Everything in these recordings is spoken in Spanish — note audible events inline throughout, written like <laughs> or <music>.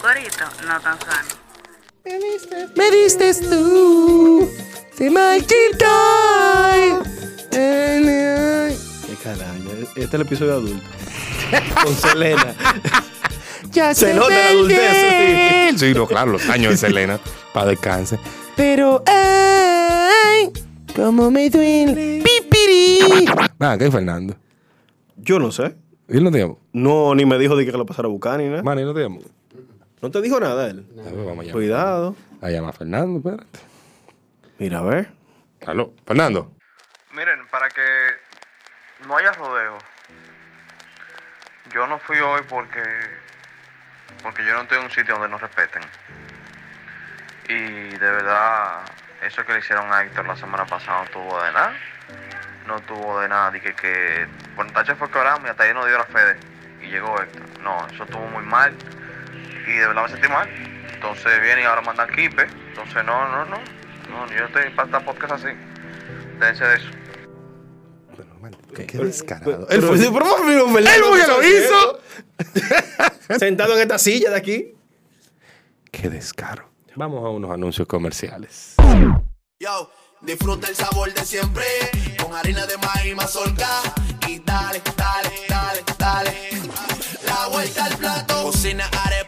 corito no tan sano. Me diste tú. Se my Qué carajo. Este es el episodio adulto. <laughs> Con Selena. <laughs> Ya Se nota la adultez, Sí, no, claro, los años de Selena. Para descanse. Pero, ay, como me duele. Pipiri. Ah, ¿qué es Fernando? Yo no sé. ¿Y él no te llamó? No, ni me dijo de que lo pasara a buscar ni nada. Manny, ¿no te llamó? No te dijo nada él. A ver, vamos a llamar. Cuidado. A llamar a Fernando, espérate. Mira, a ver. Aló, Fernando. Miren, para que no haya rodeo, yo no fui hoy porque porque yo no estoy en un sitio donde nos respeten. Y de verdad, eso que le hicieron a Héctor la semana pasada no tuvo de nada. No tuvo de nada. Dije que cuando Tacho fue que oramos y hasta ahí no dio la fe de- y llegó Héctor. No, eso estuvo muy mal. Y de verdad me sentí mal. Entonces viene y ahora mandan kipe. Entonces no, no, no. No, yo estoy para podcast así. Déjense de eso. Qué, qué descarado. Él fue. Pero Él fue que lo hizo. <laughs> Sentado en esta silla de aquí. Qué descaro. Vamos a unos anuncios comerciales. Yo, disfruta el sabor de siempre con harina de maíz mazorca y dale, dale, dale, dale. La vuelta al plato. Cocina arepa,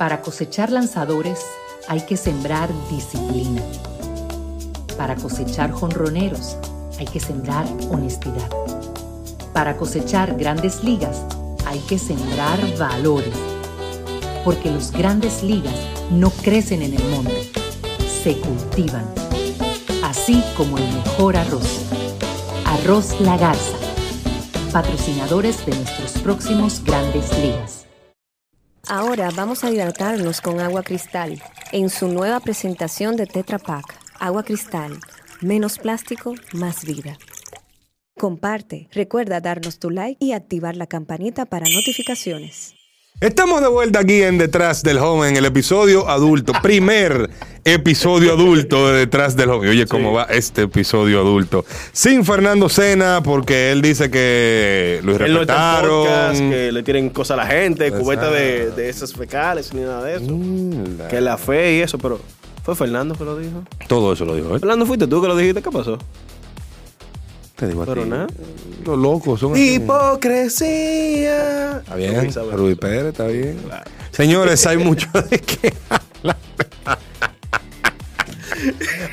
Para cosechar lanzadores hay que sembrar disciplina. Para cosechar jonroneros hay que sembrar honestidad. Para cosechar grandes ligas hay que sembrar valores. Porque los grandes ligas no crecen en el monte, se cultivan. Así como el mejor arroz. Arroz La Garza. Patrocinadores de nuestros próximos grandes ligas. Ahora vamos a hidratarnos con agua cristal en su nueva presentación de Tetra Pak. Agua cristal, menos plástico, más vida. Comparte, recuerda darnos tu like y activar la campanita para notificaciones. Estamos de vuelta aquí en Detrás del Home, en el episodio adulto, primer episodio adulto de Detrás del Home. Oye, ¿cómo va este episodio adulto? Sin Fernando Sena, porque él dice que lo podcast, irrespetaron. que le tienen cosas a la gente, cubeta de, de esas fecales ni nada de eso. Mm, Que la fe y eso, pero fue Fernando que lo dijo. Todo eso lo dijo él. Fernando, fuiste tú que lo dijiste, ¿qué pasó? Te digo a Pero ti. nada. Los locos son así. Hipocresía. Está bien, Rudy Pérez, está bien. Señores, hay mucho de qué hablar. <laughs>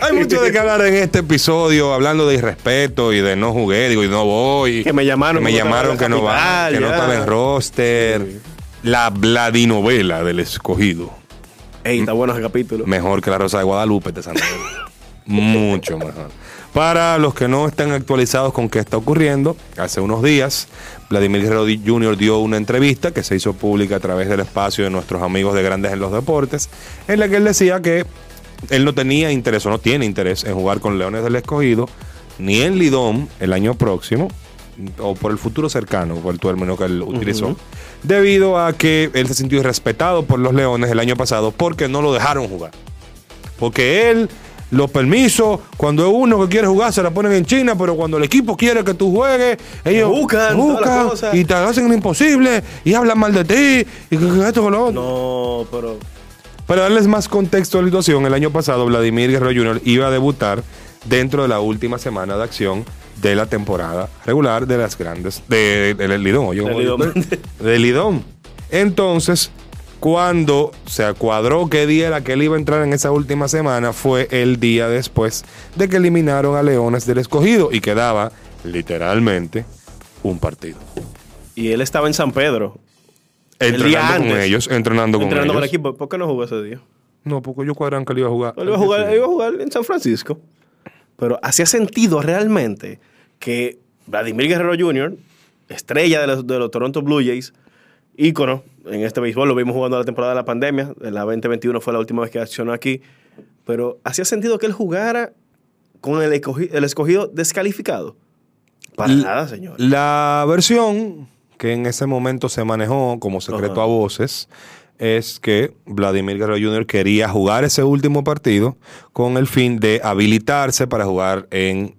hay mucho de qué hablar en este episodio, hablando de irrespeto y de no jugué, digo, y no voy. Que me llamaron, Que me llamaron que no va, que no estaba en roster. La Vladinovela del escogido. Ey, está bueno ese capítulo. Mejor que la Rosa de Guadalupe de Santa Fe. Mucho mejor. Para los que no están actualizados con qué está ocurriendo, hace unos días Vladimir Guerrero Jr. dio una entrevista que se hizo pública a través del espacio de nuestros amigos de Grandes en los Deportes, en la que él decía que él no tenía interés o no tiene interés en jugar con Leones del Escogido, ni en Lidón el año próximo, o por el futuro cercano, por el término que él utilizó, debido a que él se sintió irrespetado por los Leones el año pasado porque no lo dejaron jugar. Porque él, los permisos, cuando es uno que quiere jugar, se la ponen en China, pero cuando el equipo quiere que tú juegues, ellos Buscan, buscan y te hacen lo imposible y hablan mal de ti y que, esto con lo otro. No, pero Para darles más contexto a la situación, el año pasado Vladimir Guerrero Jr. iba a debutar dentro de la última semana de acción de la temporada regular de las grandes, de, del Lidón, oye, Del ¿cómo Lidón. digo? Del Lidón. Entonces, cuando se cuadró qué día era que él iba a entrar en esa última semana, fue el día después de que eliminaron a Leones del Escogido y quedaba literalmente un partido. y él estaba en San Pedro. El día Entrenando con antes. ellos, entrenando con entrenando con el ellos. equipo. ¿Por qué no jugó ese día? No, porque yo cuadran que él iba a jugar. Él iba a jugar, él iba a jugar en San Francisco. Pero hacía sentido realmente que Vladimir Guerrero Jr., estrella de los, de los Toronto Blue Jays, ícono en este béisbol, lo vimos jugando la temporada de la pandemia, la 2021 fue la última vez que accionó aquí, pero ¿hacía sentido que él jugara con el, escogi- el escogido descalificado? Para L- nada, señor. La versión que en ese momento se manejó como secreto Ajá. a voces es que Vladimir Guerrero Jr. quería jugar ese último partido con el fin de habilitarse para jugar en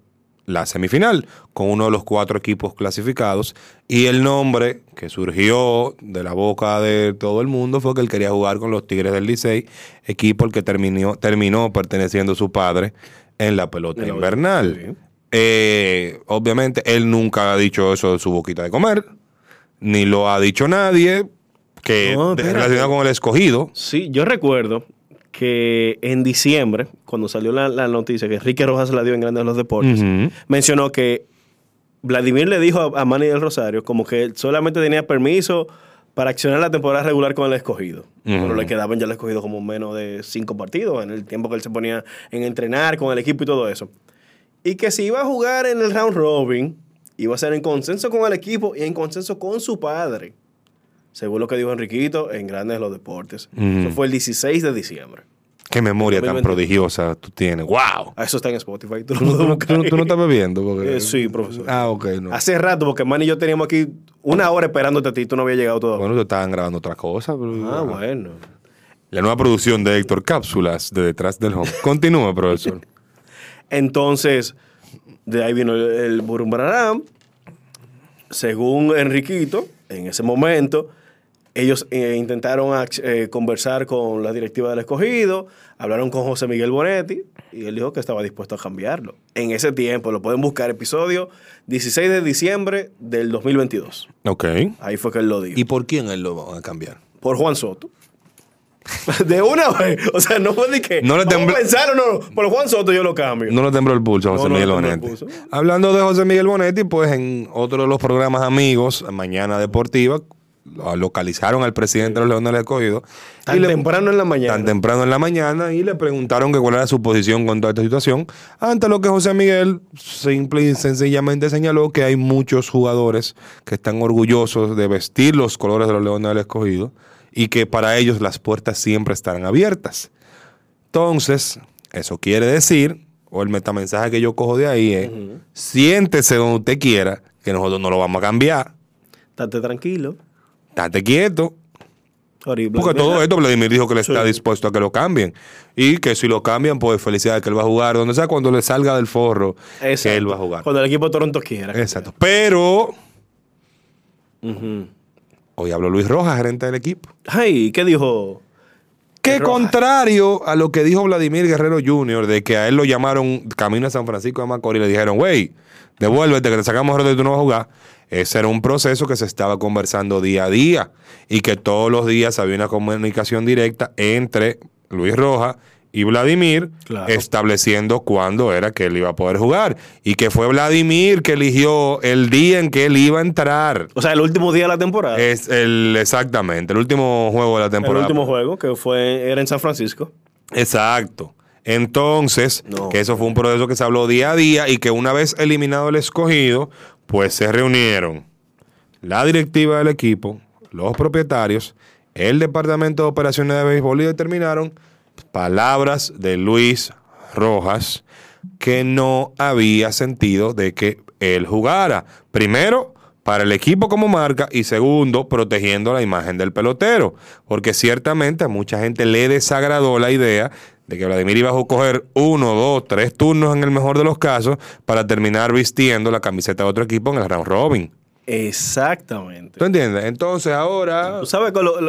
la semifinal con uno de los cuatro equipos clasificados y el nombre que surgió de la boca de todo el mundo fue que él quería jugar con los Tigres del Licey, equipo al que terminó, terminó perteneciendo su padre en la pelota invernal. sí. Eh, obviamente él nunca ha dicho eso de su boquita de comer, ni lo ha dicho nadie que No, relacionado con el escogido. Sí, yo recuerdo que en diciembre, cuando salió la, la noticia que Enrique Rojas la dio en Grandes de los Deportes, mencionó que Vladimir le dijo a, a Manny del Rosario como que él solamente tenía permiso para accionar la temporada regular con el escogido. Ujú. Pero le quedaban ya el escogido como menos de cinco partidos en el tiempo que él se ponía en entrenar con el equipo y todo eso. Y que si iba a jugar en el round robin, iba a ser en consenso con el equipo y en consenso con su padre. Según lo que dijo Enriquito en Grandes de los Deportes. Eso fue el 16 de diciembre. Qué memoria tan 2021. prodigiosa tú tienes. ¡Wow! Ah, Eso está en Spotify. Tú lo ¿Tú, no- no- tú no- tú no estás bebiendo? Porque... Eh, sí, profesor. Ah, ok. No. Hace rato, porque Man y yo teníamos aquí una hora esperándote a ti, tú no habías llegado todavía. Bueno, te estaban grabando otra cosa. pero- ah, bueno. La nueva producción de Héctor Cápsulas de Detrás del Home. <laughs> Continúa, profesor. Entonces, de ahí vino el, el. Según Enriquito, en ese momento, ellos eh, intentaron ac- eh, conversar con la directiva del escogido, hablaron con José Miguel Bonetti y él dijo que estaba dispuesto a cambiarlo. En ese tiempo, lo pueden buscar, episodio 16 de diciembre del 2022. Ok. Ahí fue que él lo dijo. ¿Y por quién él lo va a cambiar? por Juan Soto. <laughs> De una vez. O sea, no fue de que. No le tembló- a pensar o no. Por Juan Soto yo lo cambio. No le tembló el pulso a José No, no Miguel Bonetti. Hablando de José Miguel Bonetti, pues en otro de los programas amigos, Mañana Deportiva, localizaron al presidente de los Leones del Escogido. Tan y le- temprano en la mañana. Tan temprano en la mañana y le preguntaron que cuál era su posición con toda esta situación. Ante lo que José Miguel simple y sencillamente señaló que hay muchos jugadores que están orgullosos de vestir los colores de los Leones del Escogido y que para ellos las puertas siempre estarán abiertas. Entonces, eso quiere decir, o el metamensaje que yo cojo de ahí es, siéntese donde usted quiera, que nosotros no lo vamos a cambiar. Estate tranquilo. Estate quieto, Horrible. porque todo esto Vladimir dijo que le está Sí. dispuesto a que lo cambien. Y que si lo cambian, pues felicidades que él va a jugar. Donde sea, cuando le salga del forro, Exacto. que él va a jugar. Cuando el equipo de Toronto quiera. Exacto. Pero hoy habló Luis Rojas, gerente del equipo. Ay, ¿qué dijo? Que contrario a lo que dijo Vladimir Guerrero Jr., de que a él lo llamaron camino a San Francisco de Macorís y le dijeron, güey, devuélvete, que te sacamos y tú no vas a jugar. Ese era un proceso que se estaba conversando día a día y que todos los días había una comunicación directa entre Luis Rojas y Vladimir Claro. estableciendo cuándo era que él iba a poder jugar y que fue Vladimir que eligió el día en que él iba a entrar. O sea, el último día de la temporada. Es el exactamente, el último juego de la el temporada. último juego, que fue, era en San Francisco. Exacto. Entonces, No. que eso fue un proceso que se habló día a día y que una vez eliminado el escogido, pues se reunieron la directiva del equipo, los propietarios, el departamento de operaciones de béisbol y determinaron palabras de Luis Rojas que no había sentido de que él jugara. Primero, para el equipo como marca y segundo, protegiendo la imagen del pelotero. Porque ciertamente a mucha gente le desagradó la idea de que Vladimir iba a coger uno, dos, tres turnos en el mejor de los casos para terminar vistiendo la camiseta de otro equipo en el round robin. Exactamente. ¿Tú entiendes? Entonces ahora... Tú sabes con lo,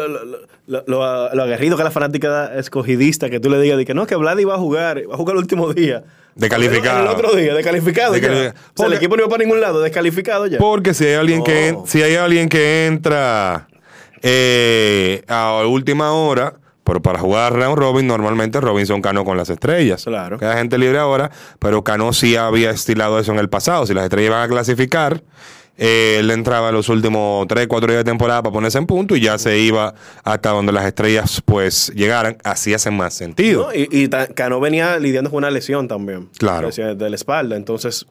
lo, aguerrido que la fanática escogidista, que tú le digas de que no, que Vladi va a jugar, va a jugar el último día. Descalificado. El otro día, descalificado. ya. Descalificado. O sea, el equipo no iba para ningún lado, descalificado ya. Porque si hay alguien que si hay alguien que entra eh, a última hora, pero para jugar round robin, normalmente Robinson Cano con las estrellas. Claro. Queda gente libre ahora, pero Cano sí había estilado eso en el pasado. Si las estrellas iban a clasificar, eh, él entraba en los últimos 3, 4 días de temporada para ponerse en punto y ya se iba hasta donde las estrellas pues llegaran. Así hace más sentido. ¿no? Y, y Cano venía lidiando con una lesión también. Claro. De la espalda. Entonces,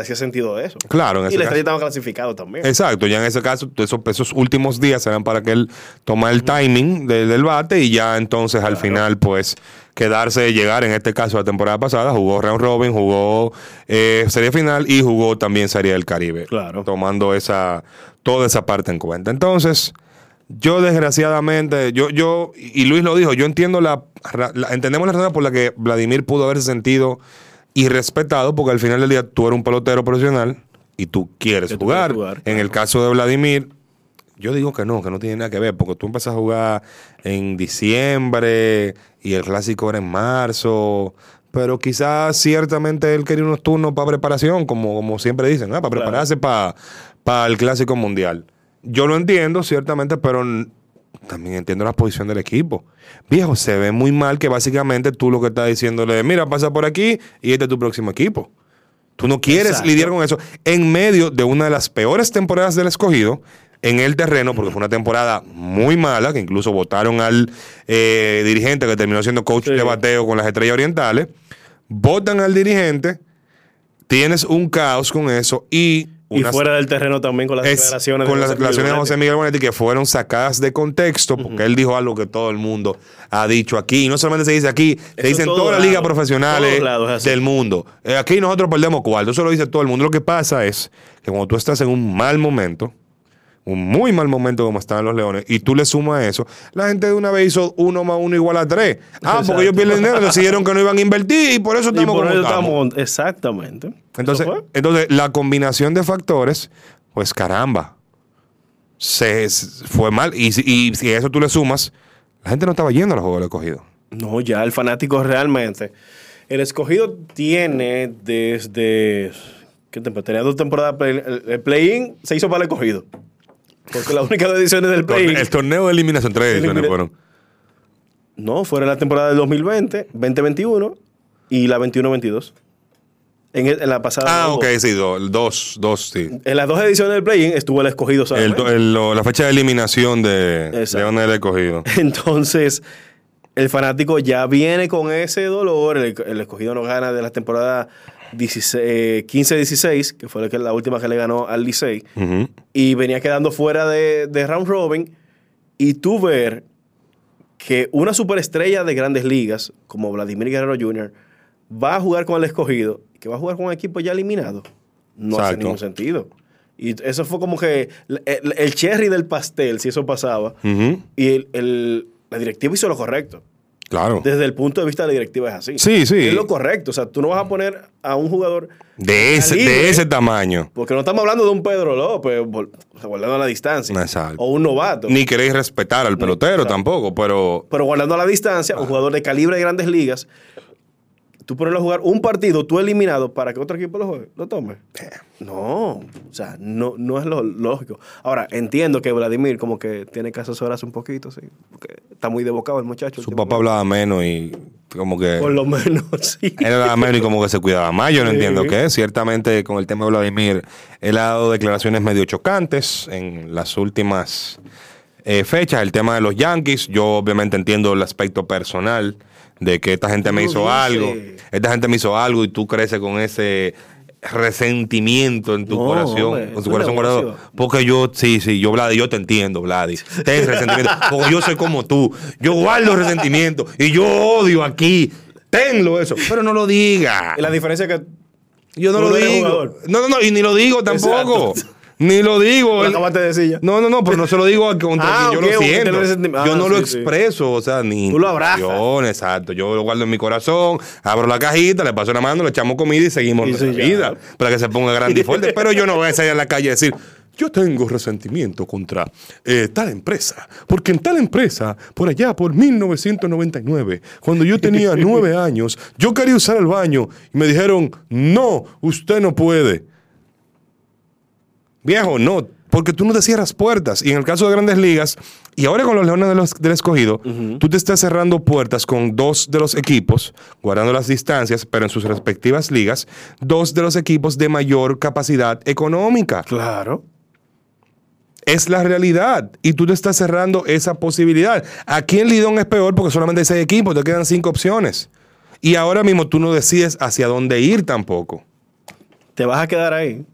hacía sentido eso. Claro, en Y ese la caso. estaba clasificado también. Exacto, ya en ese caso, esos, esos últimos días serán para que él tome el timing de- del bate y ya entonces al final, pues, quedarse, llegar, en este caso, la temporada pasada, jugó Round Robin, jugó eh, Serie Final y jugó también Serie del Caribe. Claro. Tomando esa, toda esa parte en cuenta. Entonces, yo desgraciadamente, yo, yo, y Luis lo dijo, yo entiendo la, ra- la- entendemos la razón por la que Vladimir pudo haberse sentido irrespetado, porque al final del día tú eres un pelotero profesional y tú quieres jugar. En el caso de Vladimir, yo digo que no, que no tiene nada que ver, porque tú empiezas a jugar en diciembre y el clásico era en marzo. Pero quizás ciertamente él quería unos turnos para preparación, como, como siempre dicen, ¿ah? para Claro. prepararse para el clásico mundial. Yo lo entiendo, ciertamente, pero también entiendo la posición del equipo. Viejo, se ve muy mal que básicamente tú lo que estás diciéndole, mira, pasa por aquí y este es tu próximo equipo. Tú no quieres Exacto. lidiar con eso en medio de una de las peores temporadas del escogido en el terreno, porque fue una temporada muy mala, que incluso votaron al eh, dirigente que terminó siendo coach Sí. de bateo con las estrellas orientales. Votan al dirigente, tienes un caos con eso y. y fuera del terreno también con las es- declaraciones. con de las declaraciones de José Miguel Bonetti que fueron sacadas de contexto porque él dijo algo que todo el mundo ha dicho aquí. Y no solamente se dice aquí, se dice en todas las ligas profesionales lados del mundo. Eh, aquí nosotros perdemos cuarto, eso lo dice todo el mundo. Lo que pasa es que cuando tú estás en un mal momento, un muy mal momento como estaban los leones, y tú le sumas eso, la gente de una vez hizo uno más uno igual a tres. Ah, porque ellos pierden dinero, decidieron que no iban a invertir y por eso Y estamos por como eso estamos. estamos- Exactamente. Entonces, entonces, la combinación de factores, pues caramba, se, fue mal. Y, si- y si a eso tú le sumas, la gente no estaba yendo a los juegos del escogido. No, ya el fanático realmente. El escogido tiene desde. ¿Qué tiempo? Tenía dos temporadas. El, play-in se hizo para el escogido. Porque las únicas ediciones del play-in. El torneo de eliminación, tres ediciones fueron. No, fueron la temporada del 2020, 2021 y la 21-22. En, el- en la pasada. Ah, ok, sí, do- dos, dos, sí. En las dos ediciones del play-in estuvo el escogido El, el- lo- la fecha de eliminación de. Leones del escogido. <laughs> Entonces, el fanático ya viene con ese dolor. El, el escogido no gana de la temporada 16, eh, 15-16, que fue la, última que le ganó al Licey. Y venía quedando fuera de, de round robin. Y tú ver que una superestrella de grandes ligas, como Vladimir Guerrero Jr., va a jugar con el escogido, que va a jugar con un equipo ya eliminado. No hace ningún sentido. Y eso fue como que el, el- el cherry del pastel, si eso pasaba. Y el- la directiva hizo lo correcto. Claro. Desde el punto de vista de la directiva es así. Sí, sí. Es lo correcto. O sea, tú no vas a poner a un jugador De ese, de ese tamaño. Porque no estamos hablando de un Pedro López, guardando la distancia. Exacto. O un novato. Ni queréis respetar al pelotero exacto. tampoco, pero Pero guardando la distancia, Ah. un jugador de calibre de grandes ligas, tú ponerlo a jugar un partido, tú eliminado, para que otro equipo lo juegue, lo tome. No, o sea, no, no es lo lógico. Ahora, entiendo que Vladimir como que tiene que asesorarse un poquito, sí, porque está muy debocado el muchacho. su papá hablaba menos y como que... Por lo menos, <laughs> sí. Él era menos y como que se cuidaba más. Yo no Sí. entiendo qué. Ciertamente, con el tema de Vladimir, él ha dado declaraciones medio chocantes en las últimas eh, fechas. El tema de los Yankees, yo obviamente entiendo el aspecto personal de que esta gente me hizo algo. Esta gente me hizo algo y tú creces con ese resentimiento en tu No, corazón, hombre, con es tu corazón guardado. Porque yo, sí, sí, yo, Vladi, yo te entiendo, Vladi. <laughs> Ten resentimiento. Porque yo soy como tú. Yo guardo resentimiento y yo odio aquí. Tenlo eso. Pero no lo diga. Y la diferencia es que Yo no lo digo. No, no, no. Y ni lo digo tampoco. Exacto. <laughs> Ni lo digo. lo acabaste de decir ya. no, no, no, pero no se lo digo contra <laughs> Ah, quien yo lo siento. yo Ah, no lo sí, sí. expreso, o sea, ni Tú lo abrazas. exacto. Yo lo guardo en mi corazón, abro la cajita, le paso la mano, le echamos comida y seguimos nuestra vida para que se ponga grande y fuerte. Pero yo no voy a salir a la calle a decir, yo tengo resentimiento contra eh, tal empresa, porque en tal empresa, por allá, por 1999, cuando yo tenía <laughs> nueve años, yo quería usar el baño y me dijeron, no, usted no puede. Viejo, no, porque tú no te cierras puertas. Y en el caso de grandes ligas, y ahora con los Leones de los- del Escogido, tú te estás cerrando puertas con dos de los equipos, guardando las distancias, pero en sus respectivas ligas, dos de los equipos de mayor capacidad económica. Claro. Es la realidad. Y tú te estás cerrando esa posibilidad. Aquí en Lidón es peor porque solamente hay seis equipos, te quedan cinco opciones. Y ahora mismo tú no decides hacia dónde ir tampoco. Te vas a quedar ahí.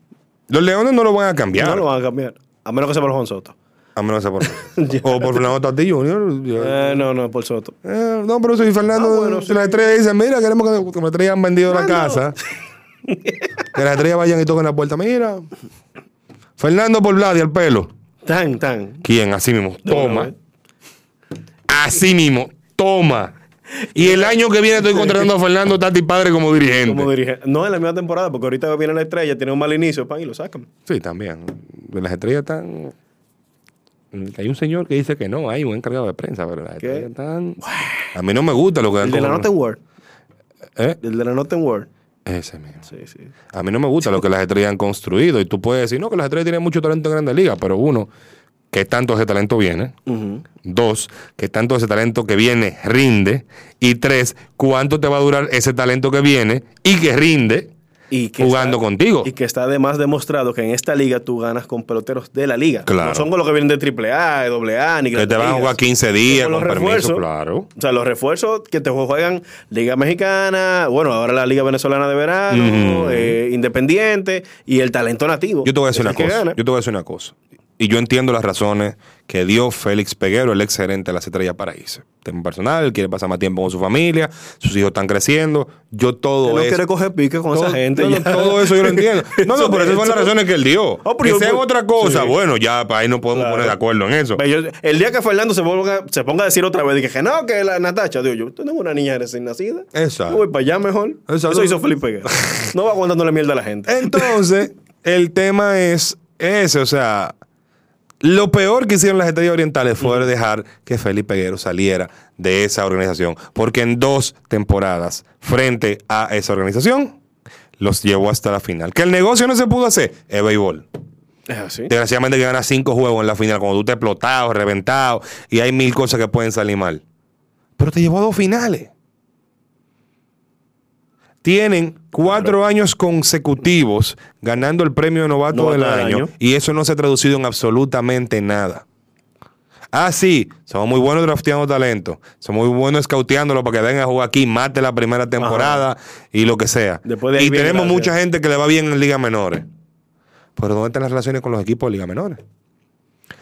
Los Leones no lo van a cambiar. No lo van a cambiar. A menos que sea por Juan Soto. A menos que sea por <laughs> O por Fernando Tati Jr. Eh, no, no, por Soto. Eh, no, pero si Fernando, Ah, bueno, si sí. las estrellas dicen, mira, queremos que, que las estrellas han vendido la casa. <laughs> que las estrellas vayan y toquen la puerta. Mira. Fernando por Vladi al pelo. Tan, tan. ¿Quién? Así mismo. Toma. No, Así mismo. Toma. Y el año que viene estoy contratando a Fernando Tati Padre como dirigente. Como dirige. No en la misma temporada, porque ahorita viene la estrella, tiene un mal inicio, pan, y lo sacan. Sí, también. De las estrellas están. Hay un señor que dice que no, hay un encargado de prensa, pero las estrellas están. A mí no me gusta lo que dan El de la Noten Word. ¿Eh? El de la Noten Word. Ese mismo. Sí, sí. A mí no me gusta lo que las estrellas han construido. Y tú puedes decir, no, que las estrellas tienen mucho talento en Grandes Ligas, pero uno, ¿qué tanto ese talento viene? Dos, ¿qué tanto ese talento que viene rinde? Y tres, ¿cuánto te va a durar ese talento que viene y que rinde Y que jugando está- contigo? Y que está además demostrado que en esta liga tú ganas con peloteros de la liga. Claro. No son con los que vienen de AAA, de AA, ni Que te van a jugar 15 días con los permiso, refuerzos. claro. O sea, los refuerzos que te juegan Liga Mexicana, bueno, ahora la Liga Venezolana de Verano, eh, Independiente y el talento nativo. Yo te voy a decir una cosa. Yo te voy a decir una cosa. Y yo entiendo las razones que dio Félix Peguero, el ex gerente de las Estrellas Paraíso. Tema personal, quiere pasar más tiempo con su familia, sus hijos están creciendo. Yo todo Que no eso. quiere coger pique con esa todo, gente. no, no, todo eso yo lo entiendo. <laughs> No, no, pero esas son las Eso- razones que él dio. Oh, que yo- sean otra cosa, sí. bueno, ya para ahí no podemos Claro. poner de acuerdo en eso. Yo- el día que Fernando se ponga, se ponga a decir otra vez, dije que no, que la Natacha, digo yo, tengo una niña recién nacida. Exacto. Yo voy para allá mejor. Exacto. Eso hizo Felipe Guerra. <laughs> No va aguantándole mierda a la gente. Entonces, el tema es ese, o sea, lo peor que hicieron las estrellas orientales fue dejar que Felipe Peguero saliera de esa organización, porque en dos temporadas frente a esa organización los llevó hasta la final. Que el negocio no se pudo hacer, es béisbol. Es así. Desgraciadamente que ganas cinco juegos en la final, cuando tú te explotado, reventado, y hay mil cosas que pueden salir mal. Pero te llevó a dos finales. Tienen cuatro años consecutivos ganando el premio de novato, Novato del año, año. y eso no se ha traducido en absolutamente nada. Ah, sí, somos muy buenos drafteando talento, somos muy buenos scouteándolo para que venga a jugar aquí, mate la primera temporada y lo que sea. Después de y tenemos mucha gente que le va bien en ligas menores. Pero ¿dónde están las relaciones con los equipos de ligas menores?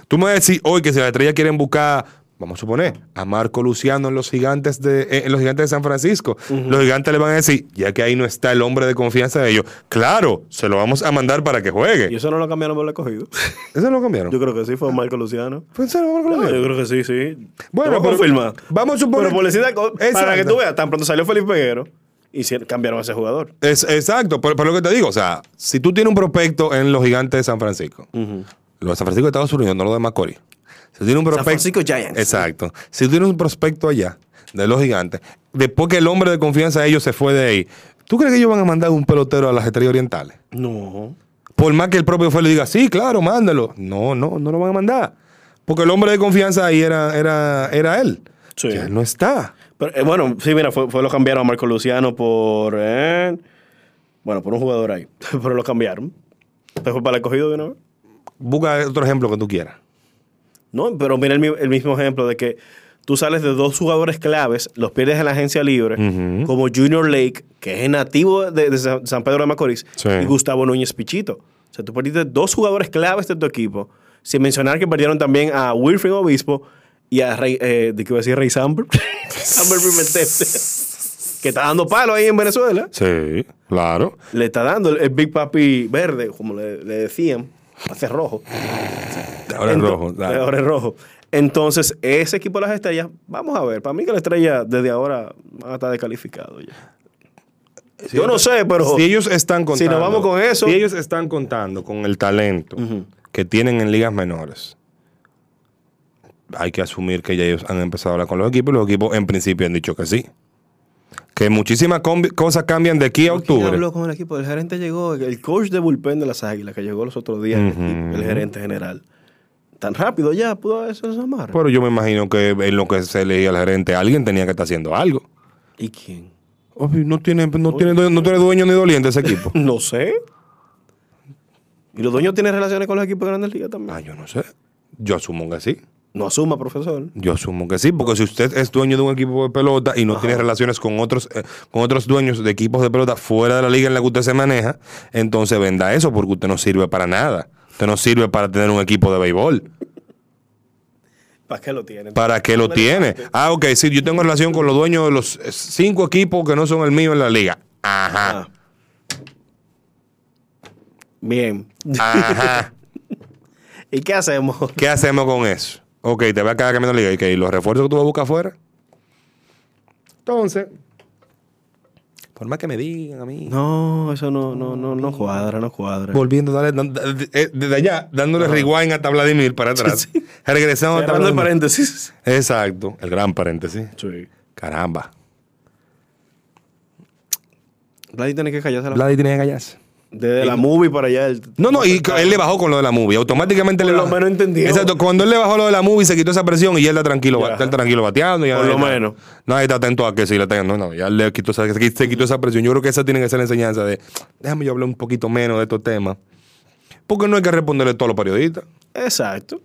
Tú me vas a decir hoy que si las estrellas quieren buscar, vamos a suponer, a Marco Luciano en los gigantes de, eh, en los gigantes de San Francisco, los gigantes le van a decir, ya que ahí no está el hombre de confianza de ellos, claro, se lo vamos a mandar para que juegue. Y eso no lo cambiaron por el cogido. <laughs> ¿Eso lo cambiaron? Yo creo que sí, fue Marco Luciano. ¿Fue en serio, Marco No, Luciano? yo creo que sí, sí. Bueno, pero- confirmar. vamos a suponer- Pero para que tú veas, tan pronto salió Felipe Peguero, y cambiaron a ese jugador. Es, exacto, pero, pero lo que te digo, o sea, si tú tienes un prospecto en los gigantes de San Francisco, los de San Francisco de Estados Unidos, no los de Macorís. Si tú tienes un San prospecto, Francisco Giants. Exacto. Si un prospecto allá de los gigantes, después que el hombre de confianza de ellos se fue de ahí, ¿tú crees que ellos van a mandar un pelotero a las estrellas orientales? No. Por más que el propio fue le diga, sí, claro, mándalo. No, no, no lo van a mandar. Porque el hombre de confianza ahí era, era, era él. Sí. Ya no está. Pero, eh, bueno, sí, mira, fue, fue lo cambiaron a Marco Luciano por. eh, bueno, por un jugador ahí. <laughs> Pero lo cambiaron. Fue para el cogido de una vez. Busca otro ejemplo que tú quieras. No, pero mira el, mi- el mismo ejemplo de que tú sales de dos jugadores claves, los pierdes en la agencia libre, como Junior Lake, que es nativo de, de San Pedro de Macorís, Sí. y Gustavo Núñez Pichito. O sea, tú perdiste dos jugadores claves de tu equipo, sin mencionar que perdieron también a Wilfred Obispo y a Rey, eh, ¿de qué iba a decir? Rey Samber. <laughs> Samber <laughs> que está dando palo ahí en Venezuela. Sí, claro. Le está dando el, el Big Papi verde, como le, le decían. <laughs> Hace rojo. Ahora es rojo. dale. Ahora es rojo. Entonces, ese equipo de las estrellas, vamos a ver. Para mí que la estrella desde ahora van a estar descalificados ya. Yo no sé, pero Si ellos están contando. si nos vamos con eso, Si ellos están contando con el talento que tienen en ligas menores, hay que asumir que ya ellos han empezado a hablar con los equipos y los equipos en principio han dicho que sí. Que muchísimas cosas cambian de aquí a ¿quién octubre. habló con el equipo? El gerente llegó, el coach de bullpen de las Águilas, que llegó los otros días, el Ujú. equipo, el gerente general. Tan rápido ya pudo hacer esa amarra. Pero yo me imagino que en lo que se leía al gerente, alguien tenía que estar haciendo algo. ¿Y quién? Obvio, No tiene, no tiene, no tiene dueño ni doliente ese equipo. <laughs> No sé. ¿Y los dueños tienen relaciones con los equipos de Grandes Ligas también? ah, yo no sé. Yo asumo que sí. No asuma, profesor. Yo asumo que sí, porque si usted es dueño de un equipo de pelota y no tiene relaciones con otros, eh, con otros dueños de equipos de pelota fuera de la liga en la que usted se maneja, entonces venda eso porque usted no sirve para nada. Usted no sirve para tener un equipo de béisbol. ¿Para qué lo tiene? ¿Para qué lo tiene? Ah, ok, sí, yo tengo relación con los dueños de los eh, cinco equipos que no son el mío en la liga. Ajá. Ah. Bien. Ajá. <laughs> ¿Y qué hacemos? ¿Qué hacemos con eso? Ok, te va a quedar cambiando la liga. ¿Y qué? ¿Y los refuerzos que tú vas a buscar afuera? Entonces, por más que me digan a mí. No, eso no, no, no, no cuadra, no cuadra. Volviendo, dale, eh, desde allá, dándole rewind hasta Vladimir para atrás. Regresamos hasta Vladimir. paréntesis. Exacto, el gran paréntesis. Sí. Caramba. Vladi tiene que callarse la Vladi tiene que callarse. Desde la movie para allá. el- No, no, y él le bajó con lo de la movie. Automáticamente Por le lo bajó. menos entendió. Exacto. Cuando él le bajó lo de la movie, se quitó esa presión y ya él está tranquilo, Ya. está tranquilo bateando. Ya Por lo menos. Nadie está atento a que si le está No, no, ya le quitó esa, se quitó- esa presión. Yo creo que esa tiene que ser la enseñanza de déjame yo hablar un poquito menos de estos temas. Porque no hay que responderle a todos los periodistas. Exacto.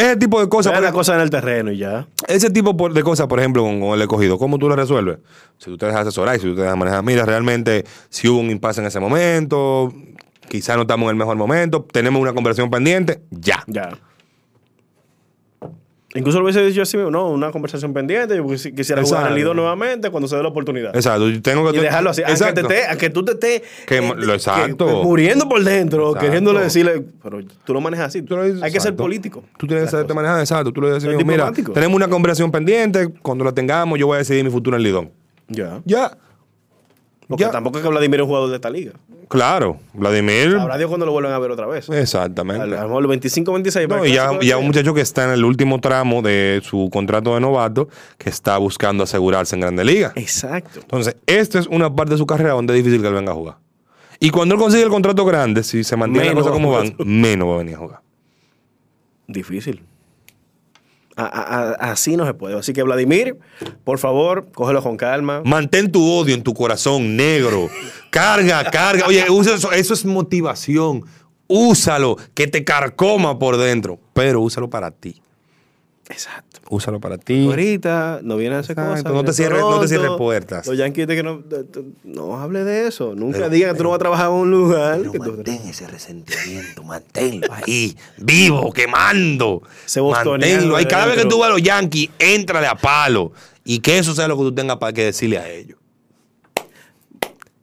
Ese tipo de cosas. La cosa en el terreno y ya. Ese tipo de cosas, por ejemplo, con, el escogido, ¿cómo tú lo resuelves? Si tú te dejas asesorar y si tú te dejas manejar, mira, realmente si hubo un impasse en ese momento, quizás no estamos en el mejor momento, tenemos una conversación pendiente, ya. Ya. Incluso lo hubiese dicho así, no, una conversación pendiente. Yo quisi- quisiera jugar Exacto. el Lido nuevamente cuando se dé la oportunidad. Exacto, yo tengo que Y dejarlo así. Aunque, te aunque tú te estés. Eh, lo muriendo por dentro, Exacto. queriéndole decirle. Pero tú lo manejas así. Tú lo dices, Hay que ser político. Tú tienes que cosas. manejar, exacto. Tú le dices, mira, tenemos una conversación pendiente, cuando la tengamos yo voy a decidir mi futuro en Lidón. Ya. Ya. Porque Ya. tampoco es que Vladimir es un jugador de esta liga. Claro, Vladimir. Habrá Dios cuando lo vuelvan a ver otra vez. Exactamente. A lo mejor el 25-26. No, para el y ya, un muchacho que está en el último tramo de su contrato de novato, que está buscando asegurarse en Grande Liga. Exacto. Entonces, esta es una parte de su carrera donde es difícil que él venga a jugar. Y cuando él consigue el contrato grande, si se mantiene Menos cosas como va a van, menos va a venir a jugar. Difícil. A- a- a- así no se puede. Así que, Vladimir, por favor, cógelo con calma. Mantén tu odio en tu corazón negro. Carga, carga. Oye, usa eso, eso es motivación. Úsalo, que te carcoma por dentro. Pero úsalo para ti. Exacto. Úsalo para ti. Ahorita no vienen a hacer Exacto, cosas. no viene te cierres- no te cierres puertas. Los Yankees de que no, no hable de eso. Nunca Pero- diga que tú no vas a trabajar en un lugar. Pero que tú- mantén ese resentimiento, manténlo ahí, vivo, quemando. Bostoniano Manténlo ahí. Cada vez que tú vas a los Yankees, éntrale a palo. Y que eso sea lo que tú tengas para que decirle a ellos.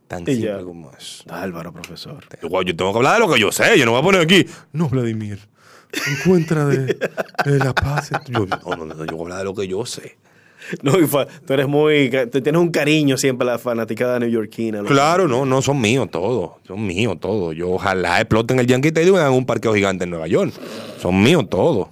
Tan Y simple ya. como eso. Álvaro, profesor. Yo tengo que hablar de lo que yo sé. Yo no voy a poner aquí. No, Vladimir. Encuentra de, de la paz. Yo, no, no, no, yo voy a hablar de lo que yo sé. No, tú eres muy. Te tienes un cariño siempre a la fanaticada neoyorquina. Claro, no, no, son míos todos. Son míos todos. Yo ojalá exploten el Yankee Stadium y hagan un parqueo gigante en Nueva York. Son míos todos.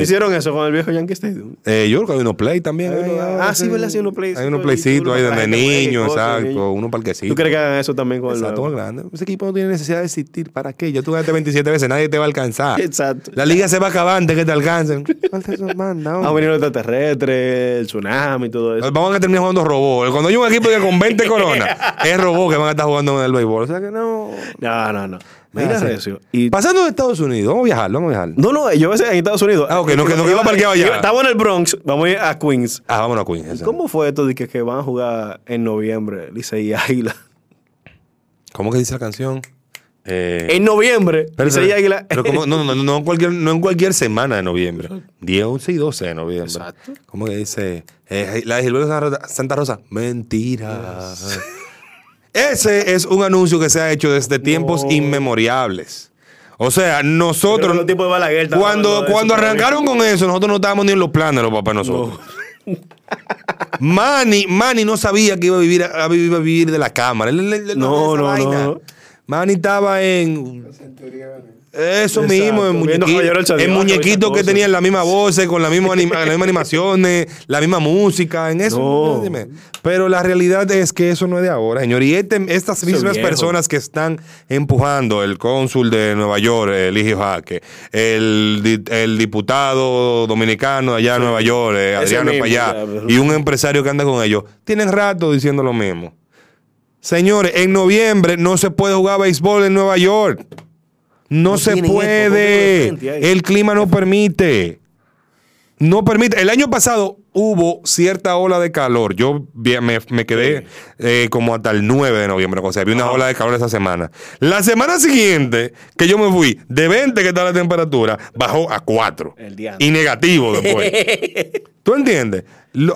Hicieron eso con el viejo Yankee Stadium. Eh, yo creo que hay unos play también. Hay ah, sí, ¿verdad? Sí, unos playcitos Hay unos playcitos ahí donde niños, exacto. niños. Unos parquecitos. ¿Tú crees que hagan eso también con el Exacto, grande. Ese equipo no tiene necesidad de existir. ¿Para qué? Ya tú ganaste 27 veces, nadie te va a alcanzar. Exacto. La liga se va a acabar antes que te alcancen. <laughs> Falta eso, manda, Han hombre. venido los extraterrestres, el tsunami y todo eso. Vamos a terminar jugando robot. Cuando hay un equipo que con 20 coronas <laughs> es robot que van a estar jugando en el béisbol. O sea que no. No, no, no. Mira. Recio. Y Pasando de Estados Unidos, vamos a viajar, vamos a viajar. No, no, yo a veces en Estados Unidos. Ah, ok, no, que no parqueado allá. Estamos en el Bronx, vamos a ir a Queens. Ah, vámonos a Queens. ¿Cómo fue esto de que, que van a jugar en noviembre, Licey y Águila? ¿Cómo que dice la canción? Eh, En noviembre, Pero, Licey y Águila. pero no, no, no, no, en cualquier, no en cualquier semana de noviembre. 10, 11 y 12 de noviembre. Exacto. ¿Cómo que dice? Eh, la de Gilberto Santa Rosa- Santa Rosa. Ese es un anuncio que se ha hecho desde tiempos No. inmemoriales. O sea, nosotros. que los tipos de Balaguer estaban Cuando, de cuando arrancaron con eso, nosotros no estábamos ni en los planes de los papás nosotros. Manny, Manny no sabía que iba a vivir, a, a vivir, a vivir de la cámara. Él- él- él No, no, no. Manny estaba en. Eso Exacto. mismo, en, Viendo muñequi- Caballero del Zodiaco en y muñequitos esas que tenían la misma voz, con la misma, anima- las mismas animaciones, la misma música, en eso. No. dime. Pero la realidad es que eso no es de ahora, señor. Y este- estas mismas personas que están empujando, el cónsul de Nueva York, Eligio Jaque, el, di- el diputado dominicano allá en Nueva York, eh, Adriano mismo, ya, pero- y un empresario que anda con ellos, tienen rato diciendo lo mismo. Señores, en noviembre no se puede jugar béisbol en Nueva York. No, No se esto, puede. frente. El clima no permite. No permite. El año pasado hubo cierta ola de calor. Yo me, me quedé eh, como hasta el 9 de noviembre. O sea, vi una ola de calor esa semana. La semana siguiente, que yo me fui de 20 que está la temperatura, bajó a 4. El. Y negativo después. <laughs> ¿Tú entiendes?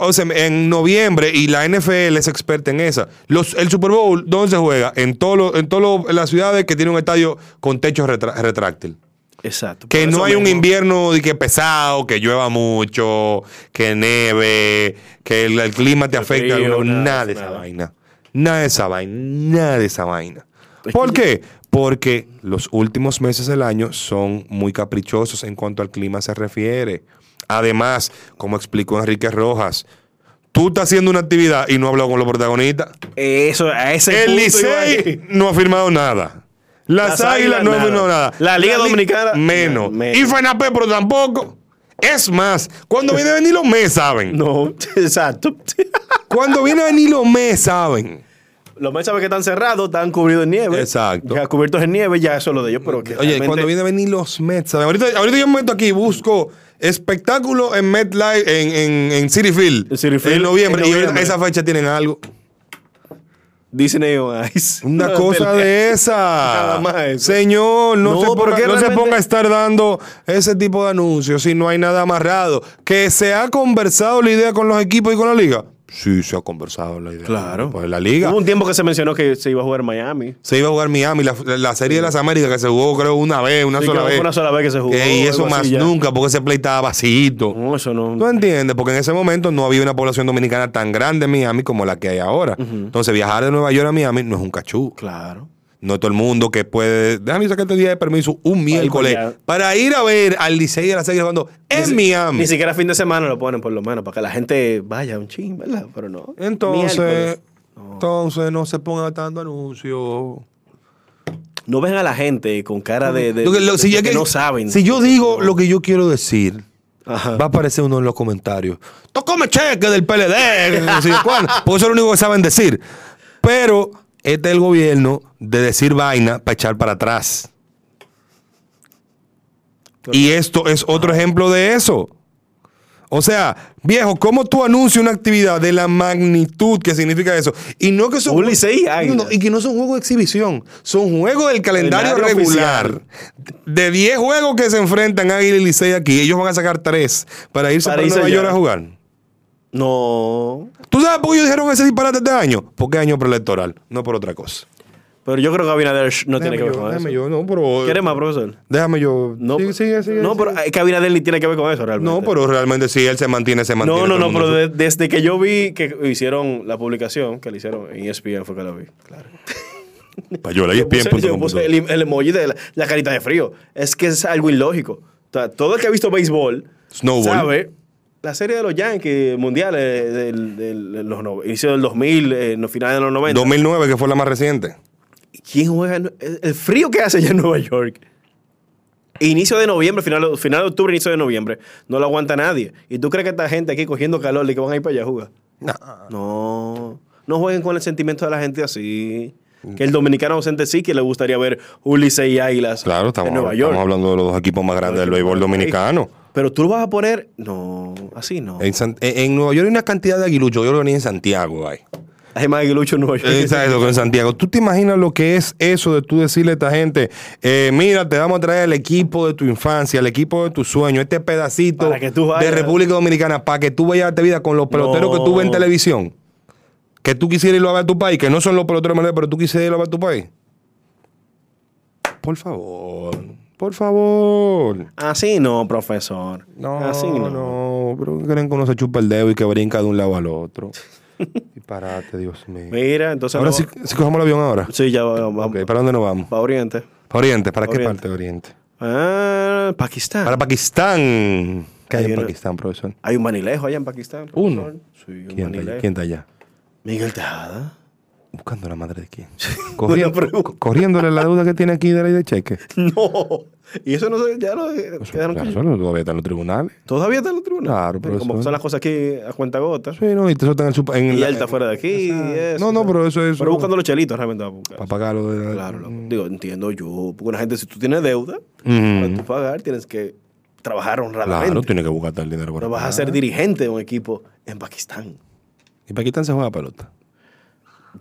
O sea, en noviembre, y la NFL es experta en esa. Los, el Super Bowl, ¿dónde se juega? En todas en las ciudades que tienen un estadio con techo retra- retráctil. Exacto. Que no hay un invierno que pesado, que llueva mucho, que neve, que el, el clima te El frío, alguno, nada, nada, de esa nada. vaina. Nada de esa vaina. Nada de esa vaina. ¿Por qué? Porque los últimos meses del año son muy caprichosos en cuanto al clima se refiere. Además, como explicó Enrique Rojas, tú estás haciendo una actividad y no has hablado con los protagonistas. Eso, a ese El punto. Licey no ha firmado nada. Las, Las Águilas no han nada. La Liga Li- Dominicana, Menos. menos. Y FENAPE, pero tampoco. Es más, cuando viene a venir los mes, saben. <laughs> No, exacto. <laughs> Cuando viene a venir los mes, saben. Los meses que están cerrados, están cubridos en nieve. Exacto. Ya cubiertos en nieve, ya eso es lo de ellos, pero que Oye, realmente- cuando viene a venir los Mets, ¿saben? Ahorita, ahorita yo me meto aquí y busco espectáculo en MetLife, en, en, en City Field. En Citi Field, En noviembre. en Y ahorita noviembre. esa fecha tienen algo. Disney on Ice. <laughs> Una No, cosa de esa. Nada más eso. Señor, no, No, se, ponga, no se ponga a estar dando ese tipo de anuncios si no hay nada amarrado. Que se ha conversado la idea con los equipos y con la liga. Sí, se ha conversado la idea. Claro. Pues la liga. Hubo un tiempo que se mencionó que se iba a jugar Miami. Se iba a jugar Miami, la, la serie de las Américas que se jugó creo una vez, una Sí, sola vez. una sola vez que se jugó, y eso más nunca, porque ese play estaba vacío. No, eso no. ¿Tú entiendes? Porque en ese momento no había una población dominicana tan grande en Miami como la que hay ahora. Entonces viajar de Nueva York a Miami no es un cachú. Claro. No todo el mundo que puede. Déjame sacar este día de permiso un miércoles para ir a ver al Licey de la Serie cuando en Ni- Miami. Ni siquiera fin de semana lo ponen por lo menos, para que la gente vaya un ching, ¿verdad? Pero no. Entonces, Miércoles. entonces no se pongan dando anuncios. No ven a la gente con cara de, de- Lo que- lo- de- si, de ya que que- no saben. si yo digo lo que yo quiero decir, Ajá. va a aparecer uno en los comentarios. Tú come cheque del PLD, <laughs> no sé cuándo", porque eso es lo único que saben decir. Pero este es el gobierno de decir vaina para echar para atrás. Y esto es otro ejemplo de eso. O sea, viejo, ¿cómo tú anuncias una actividad de la magnitud que significa eso? Y no que son. No, y que no son juegos de exhibición, son juegos del calendario Calendario regular. oficial. De 10 juegos que se enfrentan Águila y Licey aquí, ellos van a sacar 3 para irse Para para, irse Nueva allá. York a jugar. No. ¿Tú sabes por qué ellos dijeron ese disparate este año? Porque es año preelectoral, no por otra cosa. Pero yo creo que Abinader no tiene que ver yo, con eso. déjame yo, no, pero... ¿Quieres más, profesor? Déjame yo... No, Sigue, sigue, sigue, no pero es que Abinader ni tiene que ver con eso realmente. No, pero realmente si él se mantiene, se mantiene. No, no, no, pero de- desde que yo vi que hicieron la publicación, que le hicieron en ESPN fue que la vi. Claro. Payola, Yo puse, yo puse el, el emoji de la, la carita de frío. Es que es algo ilógico. O sea, todo el que ha visto béisbol Snowball. sabe la serie de los Yankees mundiales del, del, de los no- inicio del 2000, eh, los finales de los 90. 2009, que fue la más reciente. ¿Quién juega? en- El frío que hace allá en Nueva York. Inicio de noviembre, final, final de octubre, inicio de noviembre. No lo aguanta nadie. ¿Y tú crees que esta gente aquí cogiendo calor y que van a ir para allá a jugar? No. No jueguen con el sentimiento de la gente así. Que el dominicano siente sí que le gustaría ver Ulises y Águilas Claro, estamos, en Nueva estamos York. hablando de los dos equipos más grandes del béisbol dominicano. Pero tú lo vas a poner. No, así no. En, San- en- en Nueva York hay una cantidad de aguiluchos. Yo que ni en Santiago hay. Hay más aguilucho en Nueva York. Exacto, que en Santiago. ¿Tú te imaginas lo que es eso de tú decirle a esta gente, eh, mira, te vamos a traer el equipo de tu infancia, el equipo de tu sueño, este pedacito de. República Dominicana, para que tú vayas a vida con los peloteros que tú ves en televisión? Que tú quisieras irlo a ver a tu país, que no son los peloteros pero tú quisieras irlo a ver a tu país. Por favor, por favor. Así no, profesor. No, Así no. no, pero creen que uno se chupa el dedo y que brinca de un lado al otro. <laughs> Disparate, Dios mío. Mira, entonces. Ahora no- sí, sí cogemos el avión ahora. Sí, ya vamos. Ok, ¿para dónde nos vamos? Para Oriente. ¿Para Oriente? ¿Para qué parte de Oriente? Ah, Pakistán. Para Pakistán. ¿Qué hay Hay en una- Pakistán, profesor? Hay un manilejo allá en Pakistán. Uno. Sí, un ¿Quién está, allá? manilejo. ¿Quién está allá? Miguel Tejada. Buscando la madre de quién. <laughs> Corriendo, corriéndole la deuda que tiene aquí de ley de cheque. <laughs> No. <laughs> Y eso no se, ya no Eso, quedaron claro, que- eso todavía está en los tribunales. Todavía está en los tribunales. Claro, Pero como profesor. son las cosas aquí a cuenta gota. Sí, no, y eso está en el super- en Y la- está fuera de aquí. y eso, No, no, pero eso es. Pero buscando los chelitos realmente buscar. Para pagarlo de Claro, loco. Digo, entiendo yo. Porque una gente, si tú tienes deuda, para tú pagar, tienes que trabajar honradamente. Claro, tiene que buscarte el dinero. por no vas a ser dirigente de un equipo en Pakistán. ¿Y Pakistán se juega pelota?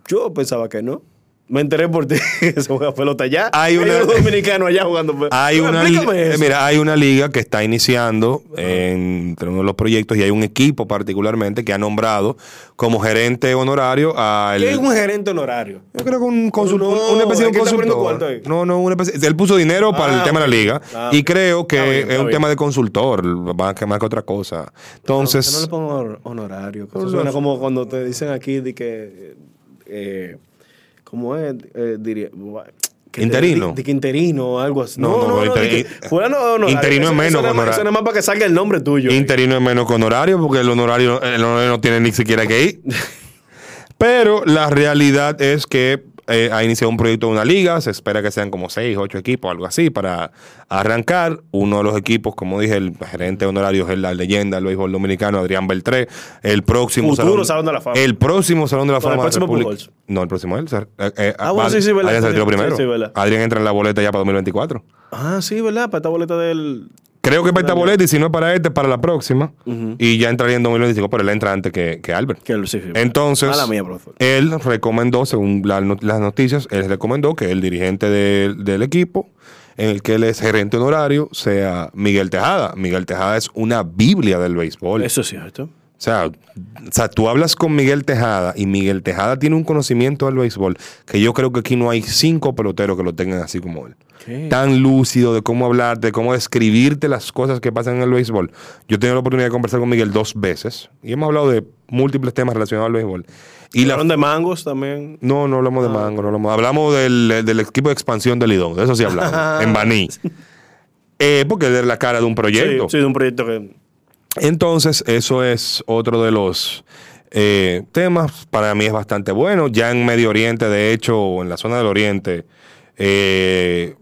Yo pensaba que no. Me enteré por ti <laughs> que se juega pelota allá. Hay una- un dominicano allá jugando pelota. Hay una, eso. mira, hay una liga que está iniciando en- entre uno de los proyectos y hay un equipo particularmente que ha nombrado como gerente honorario al... ¿Qué es un gerente honorario? Yo creo que un consultor, No, una especie de consultor. cuarto ahí. No, no, una especie- él puso dinero para el Ah, tema de la liga Ah, y creo que Está bien, es un bien. tema de consultor, más que, más que otra cosa. Entonces, Que no le pongo honorario. que eso No, suena no. como cuando te dicen aquí de que. Eh, ¿Cómo es? Eh, diría, que te- Interino. De, de que interino o algo así. No, No, no, no, no. que fulano honorario. interino es menos Eso más- eso para que salga el nombre tuyo. interino es menos que honorario porque el honorario, el honorario no tiene ni siquiera que ir. <laughs> Pero la realidad es que eh, ha iniciado un proyecto de una liga, se espera que sean como seis, ocho equipos, algo así, para arrancar. Uno de los equipos, como dije, el gerente honorario es la leyenda del béisbol dominicano, Adrián Beltré. El próximo Futuro Salón de la Fama. El próximo Salón de la No, el Fama. de próximo Pujols. No, el próximo él. eh, eh, Ah, bueno, sí, sí, verdad. Adrián se retiró primero. sí. Adrián entra en la boleta ya para 2024. Ah, sí, ¿verdad? Para esta boleta del. Creo que para esta boleta y si no es para este, para la próxima. Y ya entraría en 2025, pero él entra antes que, que Albert. Que el- sí, sí, Entonces, mía, él recomendó, según la las noticias, él recomendó que el dirigente del- del equipo, en el que él es gerente honorario, sea Miguel Tejada. Miguel Tejada es una biblia del béisbol. Eso es cierto. O sea, o sea, tú hablas con Miguel Tejada y Miguel Tejada tiene un conocimiento del béisbol que yo creo que aquí no hay cinco peloteros que lo tengan así como él. ¿Qué? Tan lúcido de cómo hablar, de cómo describirte las cosas que pasan en el béisbol. Yo he tenido la oportunidad de conversar con Miguel dos veces y hemos hablado de múltiples temas relacionados al béisbol. Y la, Hablaron de mangos también. no, no hablamos de mango, no hablamos. Hablamos del, del equipo de expansión del Lidón, de eso sí hablamos, en <laughs> Baní. Eh, porque es la cara de un Sí, proyecto. sí, de un proyecto que. Entonces, eso es otro de los eh, temas. Para mí es bastante bueno. Ya en Medio Oriente, de hecho, o en la zona del Oriente, eh,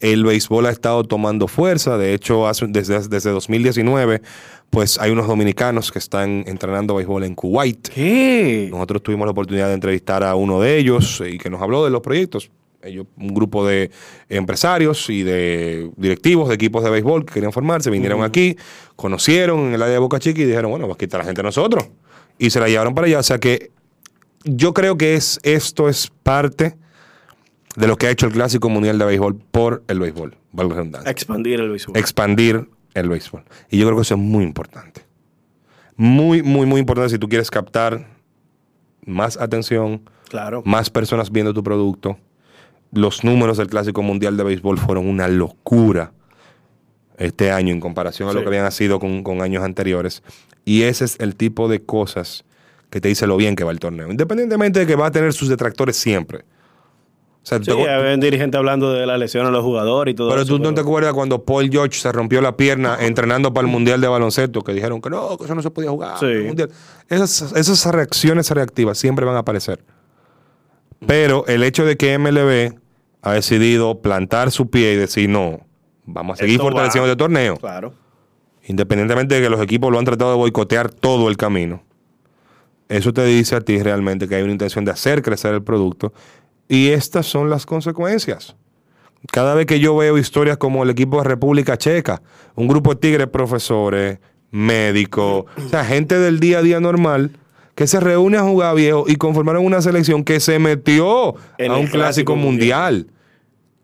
el béisbol ha estado tomando fuerza. De hecho, hace- desde, desde 2019, pues hay unos dominicanos que están entrenando béisbol en Kuwait. ¿Qué? Nosotros tuvimos la oportunidad de entrevistar a uno de ellos y que nos habló de los proyectos. Ellos, un grupo de empresarios y de directivos de equipos de béisbol que querían formarse, vinieron aquí, conocieron en el área de Boca Chica y dijeron, bueno, vamos a quitar a la gente a nosotros. Y se la llevaron para allá. O sea que yo creo que es, esto es parte de lo que ha hecho el Clásico Mundial de Béisbol por el béisbol. valga redundancia Expandir el béisbol. expandir el béisbol. Y yo creo que eso es muy importante. Muy, muy, muy importante si tú quieres captar más atención, claro. más personas viendo tu producto. Los números del Clásico Mundial de Béisbol fueron una locura este año en comparación a lo que habían sido con, con años anteriores. Y ese es el tipo de cosas que te dice lo bien que va el torneo. Independientemente de que va a tener sus detractores siempre. O sea, Sí, te- había un dirigente hablando de la lesión a los jugadores y todo pero eso. tú no te acuerdas cuando Paul George se rompió la pierna entrenando para el Mundial de Baloncesto, que dijeron que no, que eso no se podía jugar. Sí. esas reacciones reactivas siempre van a aparecer. Pero el hecho de que MLB ha decidido plantar su pie y decir, no, vamos a seguir Esto va. fortaleciendo este torneo, Claro. independientemente de que los equipos lo han tratado de boicotear todo el camino, eso te dice a ti realmente que hay una intención de hacer crecer el producto. Y estas son las consecuencias. Cada vez que yo veo historias como el equipo de República Checa, un grupo de tigres profesores, médicos, o sea, gente del día a día normal que se reúne a jugar viejo y conformaron una selección que se metió En a un clásico mundial.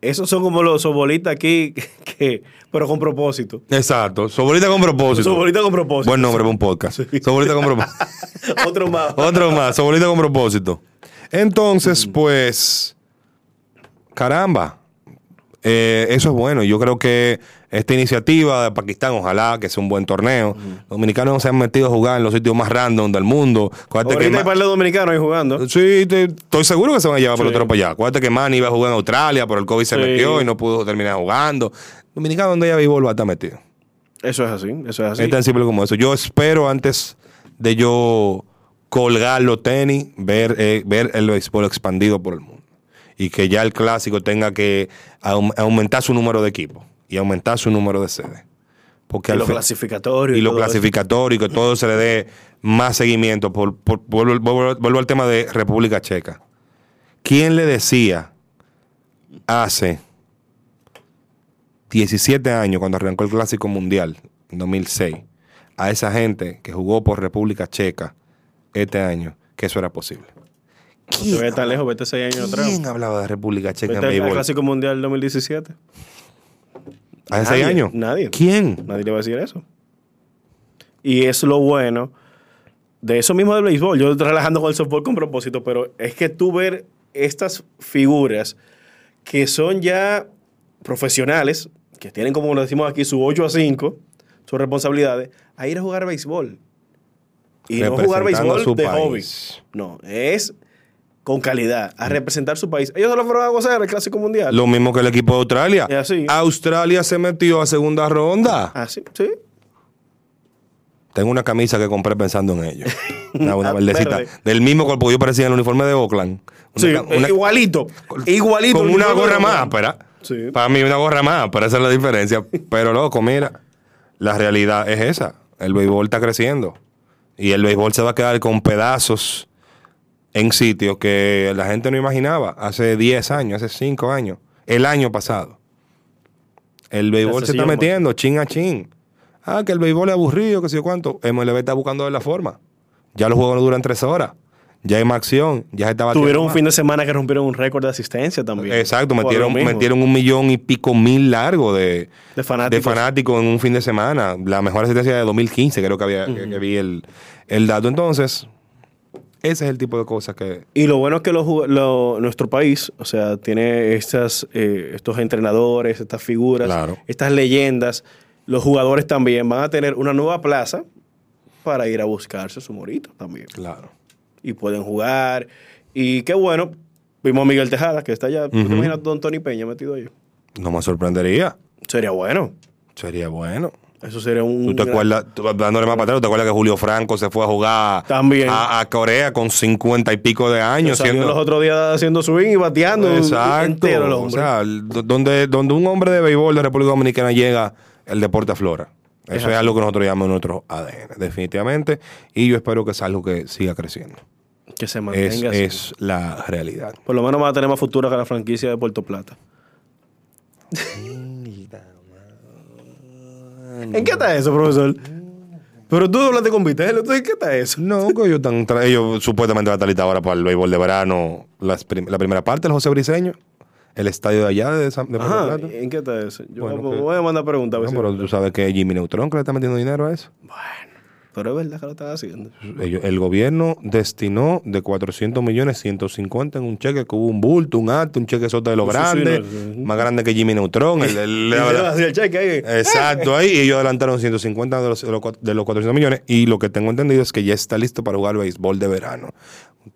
Esos son como los sobolitas aquí, <laughs> que, pero con propósito. Exacto, Sobolita con propósito. Sobolita con propósito. Buen nombre para un podcast. Sobolita con propósito. <laughs> Otro más. <laughs> Otro más, Sobolita con propósito. Entonces, pues, caramba, eh, eso es bueno. Yo creo que esta iniciativa de Pakistán, ojalá que sea un buen torneo. Los dominicanos se han metido a jugar en los sitios más random del mundo. Acuérdate que hay Ma- par de dominicanos ahí jugando. Sí, te- estoy seguro que se van a llevar Sí. pelotero para allá. Acuérdate que Manny iba a jugar en Australia, pero el COVID se Sí. metió y no pudo terminar jugando. Dominicano donde haya béisbol va a estar metido. Eso es así, eso es así. Es tan simple como eso. Yo espero antes de yo colgar los tenis, ver, eh, ver el béisbol expandido por el mundo. Y que ya el clásico tenga que aum- aumentar su número de equipos y aumentar su número de sedes. Porque y lo clasificatorio. y lo clasificatorio y que todo se le dé más seguimiento. Por, por- vuelvo, vuelvo- vuelvo al tema de República Checa. ¿Quién le decía hace 17 años cuando arrancó el Clásico Mundial en 2006 a esa gente que jugó por República Checa este año que eso era posible. No te tan lejos, vete seis años atrás. ¿Quién hablaba de República Checa en béisbol? Clásico Mundial 2017. ¿Hace Nadie, seis años? nadie. ¿Quién? Nadie le va a decir eso. Y es lo bueno de eso mismo del béisbol. Yo estoy relajando con el softball con propósito, pero es que tú ver estas figuras que son ya profesionales, que tienen, como lo decimos aquí, su 8 a 5, sus responsabilidades, a ir a jugar béisbol. Y no jugar béisbol de hobby. No, es con calidad, a representar su país. Ellos se lo fueron a gozar el Clásico Mundial. Lo mismo que el equipo de Australia. Así. Australia se metió a segunda ronda. Así, sí. Tengo una camisa que compré pensando en ellos. <laughs> Una, una Ah, verdecita. verde. Del mismo cuerpo que yo parecía en el uniforme de Oakland. Una Sí, una- igualito. Igualito. con una gorra más áspera. Sí. Para mí una gorra más áspera, esa es la diferencia. <laughs> Pero loco, mira, la realidad es esa. El béisbol está creciendo. Y el béisbol se va a quedar con pedazos en sitios que la gente no imaginaba hace 10 años, hace 5 años, el año pasado. El béisbol se está metiendo chin a chin. Ah, que el béisbol es aburrido, que sé yo cuánto. MLB está buscando de la forma. Ya los juegos no duran 3 horas. Ya hay más acción. Ya se está Tuvieron un más. fin de semana que rompieron un récord de asistencia también. Exacto, metieron, metieron un millón y pico mil largo de, De fanáticos. fanáticos en un fin de semana. La mejor asistencia de 2015, creo que había que, que vi el, el dato. Entonces, ese es el tipo de cosas que. Y lo bueno es que lo- nuestro país, o sea, tiene estas, eh, estos entrenadores, estas figuras, Claro. estas leyendas. Los jugadores también van a tener una nueva plaza para ir a buscarse su morito también. Claro. Y pueden jugar. Y qué bueno. Vimos a Miguel Tejada, que está allá. ¿Tú te imaginas a Don Tony Peña metido ahí? No me sorprendería. Sería bueno. Sería bueno. Eso sería un. ¿Tú te gran- acuerdas, tú, dándole más para atrás, ¿tú te acuerdas que Julio Franco se fue a jugar También. A, a Corea con 50 y pico de años? salió siendo- los otros días haciendo swing y bateando. Exacto. Entero el o sea, donde, donde un hombre de béisbol de República Dominicana llega, el deporte aflora. Eso es, algo que nosotros llamamos nuestro ADN, definitivamente. Y yo espero que es algo que siga creciendo. que se Es, mantenga así. es la realidad. Por lo menos va a tener más futuro que la franquicia de Puerto Plata. <laughs> ¿En qué está eso, profesor? Pero tú hablaste con Vitello, ¿tú ¿en qué está eso? No, que ellos, están ellos supuestamente van a estar listos ahora para el béisbol de verano, las prim- la primera parte, el José Briseño, el estadio de allá de, San- de Ajá. ¿en qué está eso? Yo Bueno, voy- que- voy a mandar preguntas. No, pero tú sabes que Jimmy Neutron que le está metiendo dinero a eso. Pero es verdad que lo están haciendo. Ellos- el gobierno destinó de 400 millones 150 en un cheque que hubo un bulto, un acto, un cheque sota de lo Sí, sí, grande, no, sí. más grande que Jimmy Neutron. el- el- <laughs> el cheque ahí. Exacto, ahí y ellos adelantaron 150 de los, de los cua- de los 400 millones y lo que tengo entendido es que ya está listo para jugar béisbol de verano.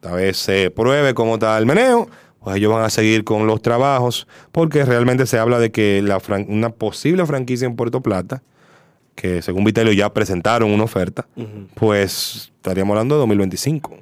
Una vez se pruebe cómo está el meneo, pues ellos van a seguir con los trabajos porque realmente se habla de que la fran- una posible franquicia en Puerto Plata, que según Vitelio ya presentaron una oferta, pues estaríamos hablando de 2025.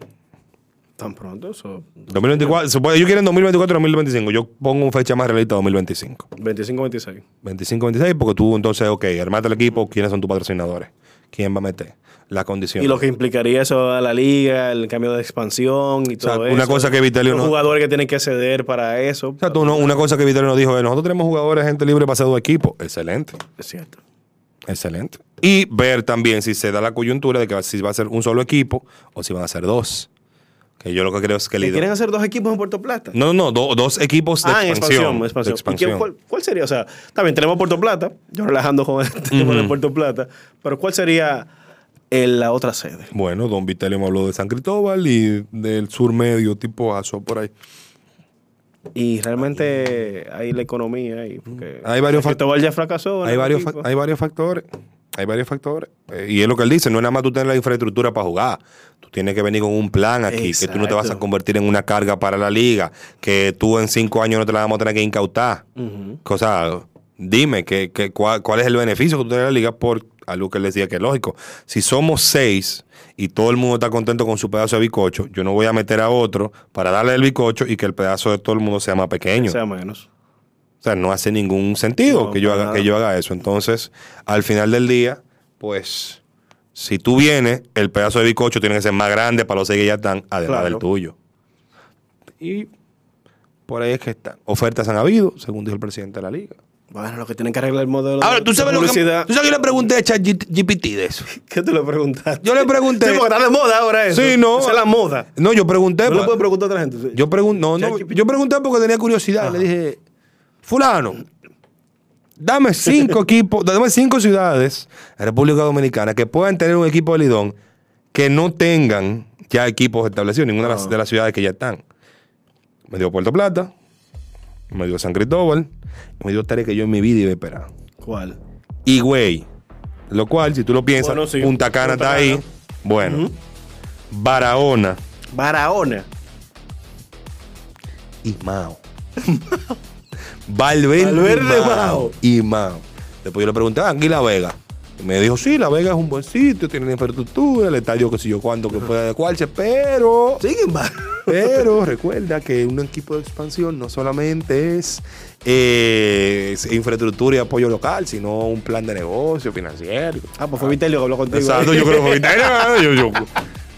Tan pronto, eso. 2024, se puede- ellos quieren 2024 2025. Yo pongo una fecha más realista 2025. 25-26. 25-26, porque tú entonces, ok, armate el equipo, ¿quiénes son tus patrocinadores? ¿Quién va a meter? La condición. Y lo que implicaría eso a la liga, el cambio de expansión y sea, todo una eso. cosa que Vitelio Los no- jugadores que tienen que ceder para eso. O sea, tú no- una cosa que Vitelio nos dijo es, nosotros tenemos jugadores, gente libre para hacer dos equipos. Excelente, Es cierto. Excelente. Y ver también si se da la coyuntura de que si va a ser un solo equipo o si van a ser dos. Que yo lo que creo es que el ¿Que idea- ¿Quieren hacer dos equipos en Puerto Plata? No, no, do- dos equipos de ah, en expansión. expansión. de expansión. ¿Y expansión. quién- cuál, cuál sería? O sea, también tenemos Puerto Plata, yo relajando con el tema de Puerto Plata, pero ¿cuál sería la otra sede? Bueno, don Vitelio me habló de San Cristóbal y del sur medio, tipo Aso, por ahí. Y realmente hay la economía ahí. Porque Hay varios fac- Cristóbal ya fracasó. Hay varios, fa- hay varios factores. Hay varios factores. Eh, y es lo que él dice, no es nada más tú tener la infraestructura para jugar. Tú tienes que venir con un plan aquí, que tú no te vas a convertir en una carga para la liga, que tú en cinco años no te la vamos a tener que incautar. Ujú. Cosa, dime que, que cuál, cuál es el beneficio que tú tienes de la liga por algo que él decía que es lógico. Si somos seis y todo el mundo está contento con su pedazo de bicocho, yo no voy a meter a otro para darle el bicocho y que el pedazo de todo el mundo sea más pequeño. Sea, menos. O sea, no hace ningún sentido No, que, yo haga, que yo haga eso. Entonces, al final del día, pues, si tú vienes, el pedazo de bicocho tiene que ser más grande para los seis que ya están, además Claro. del tuyo. Y por ahí es que están. Ofertas han habido, según dijo el presidente de la liga. Bueno, lo que tienen que arreglar el modelo Ahora, ¿tú sabes, lo que. ¿tú sabes que le pregunté a ChatGPT de eso? ¿Qué tú le preguntaste? Yo le pregunté. Sí, porque está de moda ahora eso. Sí, no. Esa es la moda. No, yo pregunté. No le pa- puedes preguntar a otra gente. sí. Yo pregunté, no, no, ChatGPT. yo pregunté porque tenía curiosidad. Le dije, fulano, dame cinco <laughs> equipos, dame cinco ciudades en República Dominicana que puedan tener un equipo de Lidón que no tengan ya equipos establecidos, ninguna las- de las ciudades que ya están. Me dio Puerto Plata, me dio San Cristóbal, y me dio tres que yo en mi vida iba a esperar. ¿Cuál? Y güey, lo cual, si tú lo piensas, Bueno, sí. Punta Cana Punta está Cana. ahí. Bueno, Barahona Barahona. y Mao. <laughs> Valverde, Valverde, Mao. Mao. Y Mao. Después yo le pregunté, ah, aquí La Vega. Me dijo, sí, La Vega es un buen sitio, tiene la infraestructura, el estadio que sé yo cuánto que puede adecuarse, pero... Sin embargo. Pero recuerda que un equipo de expansión no solamente es, eh, es infraestructura y apoyo local, sino un plan de negocio financiero. Ah, pues fue Vitelio que habló contigo. Exacto, yo creo que fue Vitelio. <laughs> Yo, yo,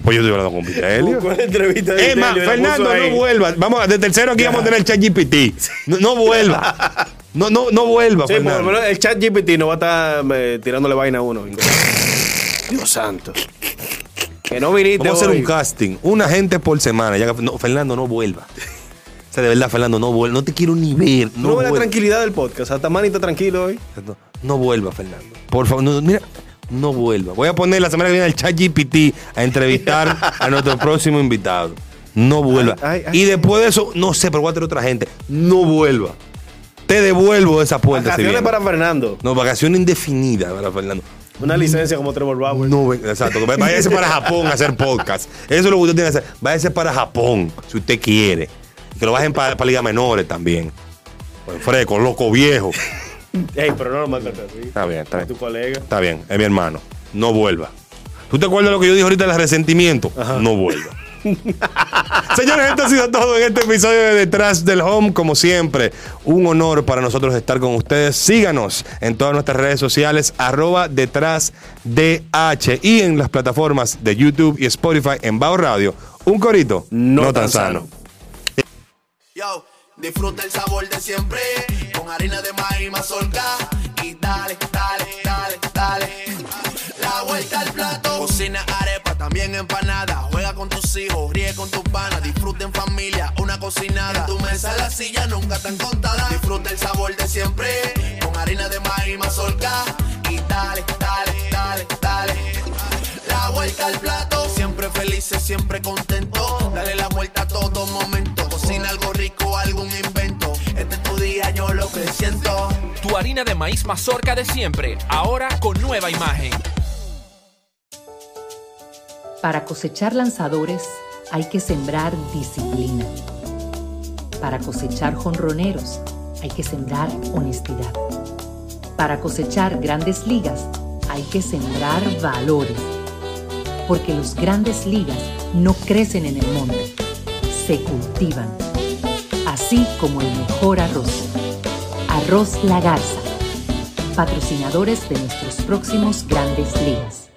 pues yo estoy hablando con Vitelio. Entrevista de Vitelio la Fernando, no vuelva. Vamos, de tercero aquí vamos a tener el chat GPT. No, no vuelva. <laughs> No, no, no vuelva, Sí, por lo menos el chat GPT no va a estar eh, tirándole vaina a uno. Dios santo. Que no viniste Vamos a hacer hoy. un casting. Una gente por semana. Ya que- no, Fernando, no vuelva. O sea, de verdad, Fernando, no vuelva. No te quiero ni ver. No, No, ve la vuelva. tranquilidad del podcast. Hasta Manny está tranquilo hoy. No, no vuelva, Fernando. Por favor, no, mira, no vuelva. Voy a poner la semana que viene el chat GPT a entrevistar a nuestro próximo invitado. No vuelva. Ay, ay, y después de eso, no sé, pero voy a tener otra gente. No vuelva. Te devuelvo esa puerta. Vacaciones para Fernando. No, vacación indefinida para Fernando. Una licencia como Trevor Bauer. No, exacto. Váyase para Japón a hacer podcast. Eso es lo que usted tiene que hacer. Váyase para Japón, si usted quiere. Que lo bajen para, para ligas menores también. Pues fresco, loco viejo. Ey, pero no lo maltrates así. Está bien, está bien. Tu colega. Está bien, es mi hermano. No vuelva. ¿Tú te acuerdas de lo que yo dije ahorita del resentimiento? No vuelva. <laughs> Señores, esto ha sido todo en este episodio de Detrás del Home. Como siempre, un honor para nosotros estar con ustedes. Síganos en todas nuestras redes sociales, arroba detrás DH y en las plataformas de YouTube y Spotify en Bao Radio. Un corito no, tan sano. Yo, disfruta el sabor de siempre con harina de maíz mazorca y dale, dale, dale, dale. La vuelta al plato. Cocina arepa, también empanada. Tus hijos, ríe con tus panas. Disfruta en familia, una cocinada. Tu mesa la silla nunca tan contada. Disfruta el sabor de siempre con harina de maíz mazorca y dale, dale, dale, dale. La vuelta al plato, siempre felices, siempre contento. Dale la vuelta a todo momento. Cocina algo rico, algún invento. Este es tu día, yo lo que siento. Tu harina de maíz mazorca de siempre, ahora con nueva imagen. Para cosechar lanzadores hay que sembrar disciplina. Para cosechar jonroneros hay que sembrar honestidad. Para cosechar grandes ligas hay que sembrar valores. Porque los grandes ligas no crecen en el monte, se cultivan. Así como el mejor arroz. Arroz La Garza. Patrocinadores de nuestros próximos grandes ligas.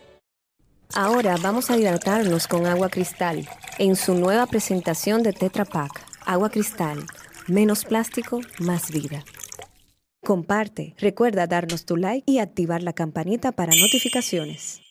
Ahora vamos a hidratarnos con agua cristal en su nueva presentación de Tetra Pak. Agua cristal, menos plástico, más vida. Comparte, recuerda darnos tu like y activar la campanita para notificaciones.